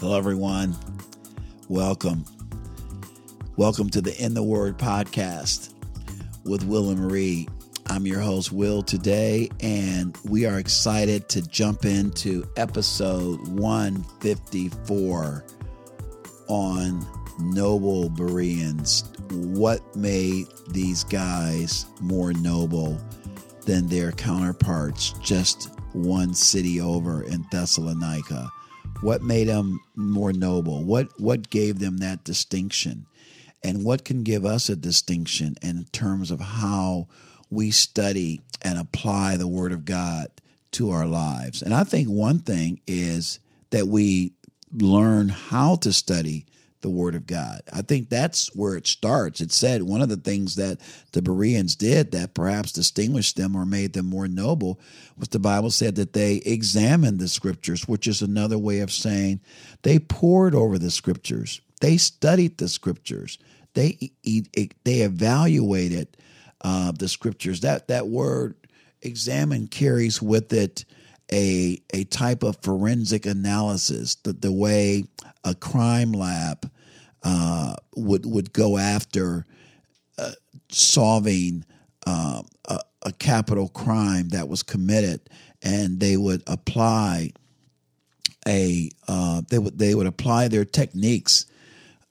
Hello, everyone. Welcome. Welcome to the In the Word podcast with Will and Marie. I'm your host, Will, today, and we are excited to jump into episode 154 on Noble Bereans. What made these guys more noble than their counterparts just one city over in Thessalonica? What made them more noble? What what gave them that distinction? And what can give us a distinction in terms of how we study and apply the Word of God to our lives? And I think one thing is that we learn how to study the Word of God. I think that's where it starts. It said one of the things that the Bereans did that perhaps distinguished them or made them more noble was the Bible said that they examined the Scriptures, which is another way of saying they pored over the Scriptures. They studied the Scriptures. They they evaluated uh, the Scriptures. That that word examine carries with it a a type of forensic analysis, the, the way a crime lab uh, would would go after uh, solving uh, a, a, capital crime that was committed, and they would apply a uh, they would they would apply their techniques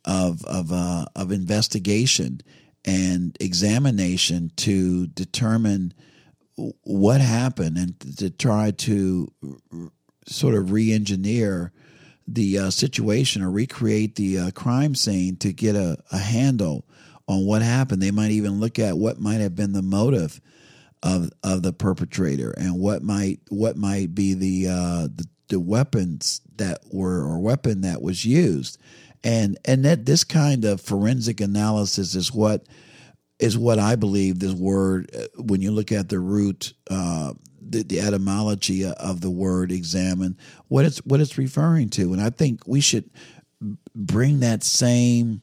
of of uh, of investigation and examination to determine what happened and to try to sort of re-engineer the uh, situation or recreate the uh, crime scene to get a, a, handle on what happened. They might even look at what might have been the motive of of the perpetrator and what might what might be the uh, the, the weapons that were or weapon that was used. And and that this kind of forensic analysis is what is what I believe this word, uh, when you look at the root, uh, the, the, etymology of the word examine, what it's what it's referring to, and I think we should bring that same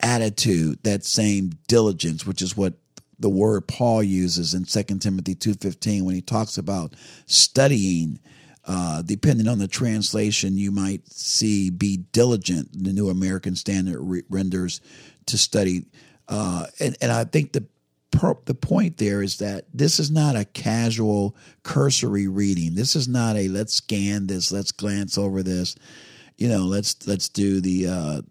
attitude, that same diligence, which is what the word Paul uses in 2 Timothy 2:15 when he talks about studying uh, depending on the translation, you might see be diligent. The New American Standard re- renders to study uh, and, and I think the the point there is that this is not a casual cursory reading. This is not a let's scan this, let's glance over this. You know, let's let's do the uh,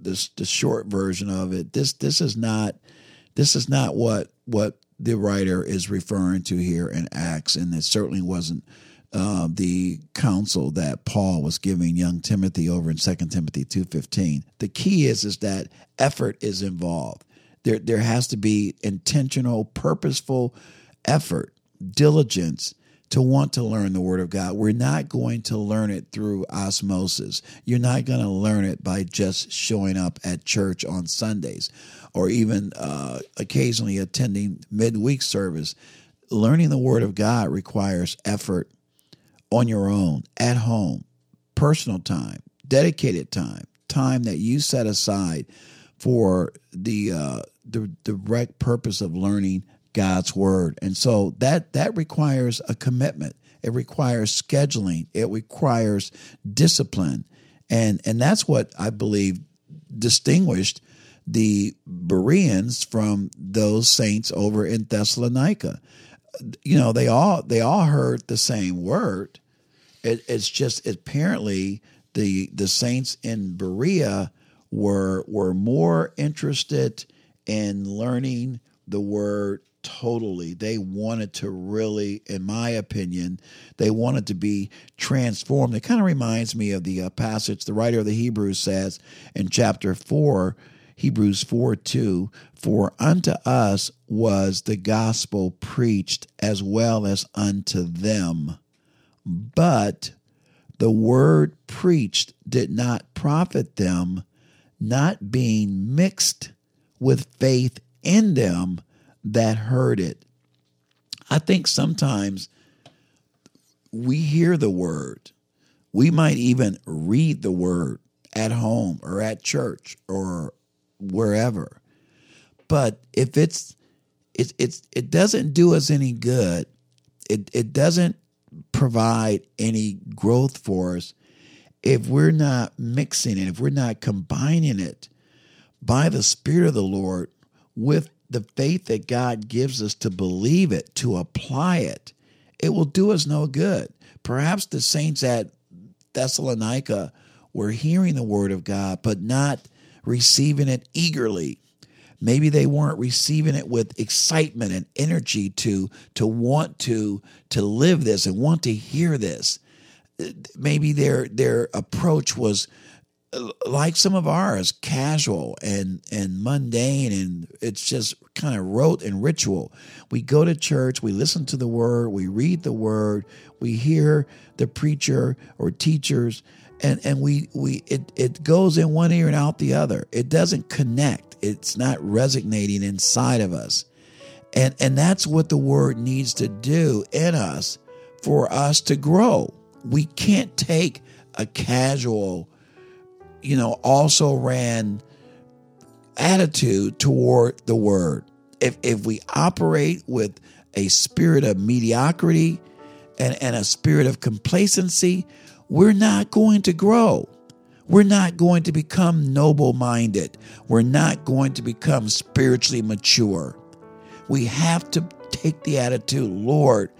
the, the short version of it. This this is not this is not what what the writer is referring to here in Acts, and it certainly wasn't uh, the counsel that Paul was giving young Timothy over in 2 Timothy 2.15. The key is, is that effort is involved. There, there has to be intentional, purposeful effort, diligence to want to learn the Word of God. We're not going to learn it through osmosis. You're not going to learn it by just showing up at church on Sundays or even uh, occasionally attending midweek service. Learning the Word of God requires effort on your own, at home, personal time, dedicated time, time that you set aside for the uh, the direct purpose of learning God's word. And so that that requires a commitment. It requires scheduling. It requires discipline. And and that's what I believe distinguished the Bereans from those saints over in Thessalonica. You know, they all they all heard the same word. It, it's just apparently the the saints in Berea were were more interested in learning the word totally. They wanted to really, in my opinion, they wanted to be transformed. It kind of reminds me of the uh, passage the writer of the Hebrews says in chapter 4, Hebrews 4 2, For unto us was the gospel preached as well as unto them. But the word preached did not profit them, not being mixed with faith in them that heard it. I think sometimes we hear the word. We might even read the word at home or at church or wherever. But if it's it it's it doesn't do us any good. It it doesn't provide any growth for us if we're not mixing it, if we're not combining it by the Spirit of the Lord with the faith that God gives us to believe it, to apply it, it will do us no good. Perhaps the saints at Thessalonica were hearing the word of God, but not receiving it eagerly. Maybe they weren't receiving it with excitement and energy to to want to to live this and want to hear this. Maybe their their approach was like some of ours, casual and and mundane, and it's just kind of rote and ritual. We go to church, we listen to the word, we read the word, we hear the preacher or teachers, and and we we it it goes in one ear and out the other. It doesn't connect. It's not resonating inside of us, and and that's what the word needs to do in us for us to grow. We can't take a casual you know, also ran attitude toward the word. If if we operate with a spirit of mediocrity and, and a spirit of complacency, we're not going to grow. We're not going to become noble minded. We're not going to become spiritually mature. We have to take the attitude, Lord,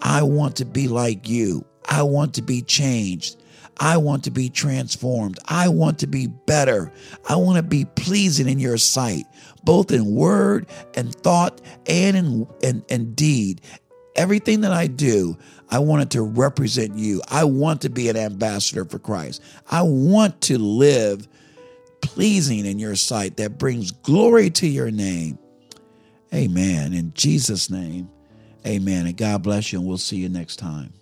I want to be like you. I want to be changed. I want to be transformed. I want to be better. I want to be pleasing in your sight, both in word and thought and in, in, in deed. Everything that I do, I want it to represent you. I want to be an ambassador for Christ. I want to live pleasing in your sight that brings glory to your name. Amen. In Jesus' name, amen. And God bless you, and we'll see you next time.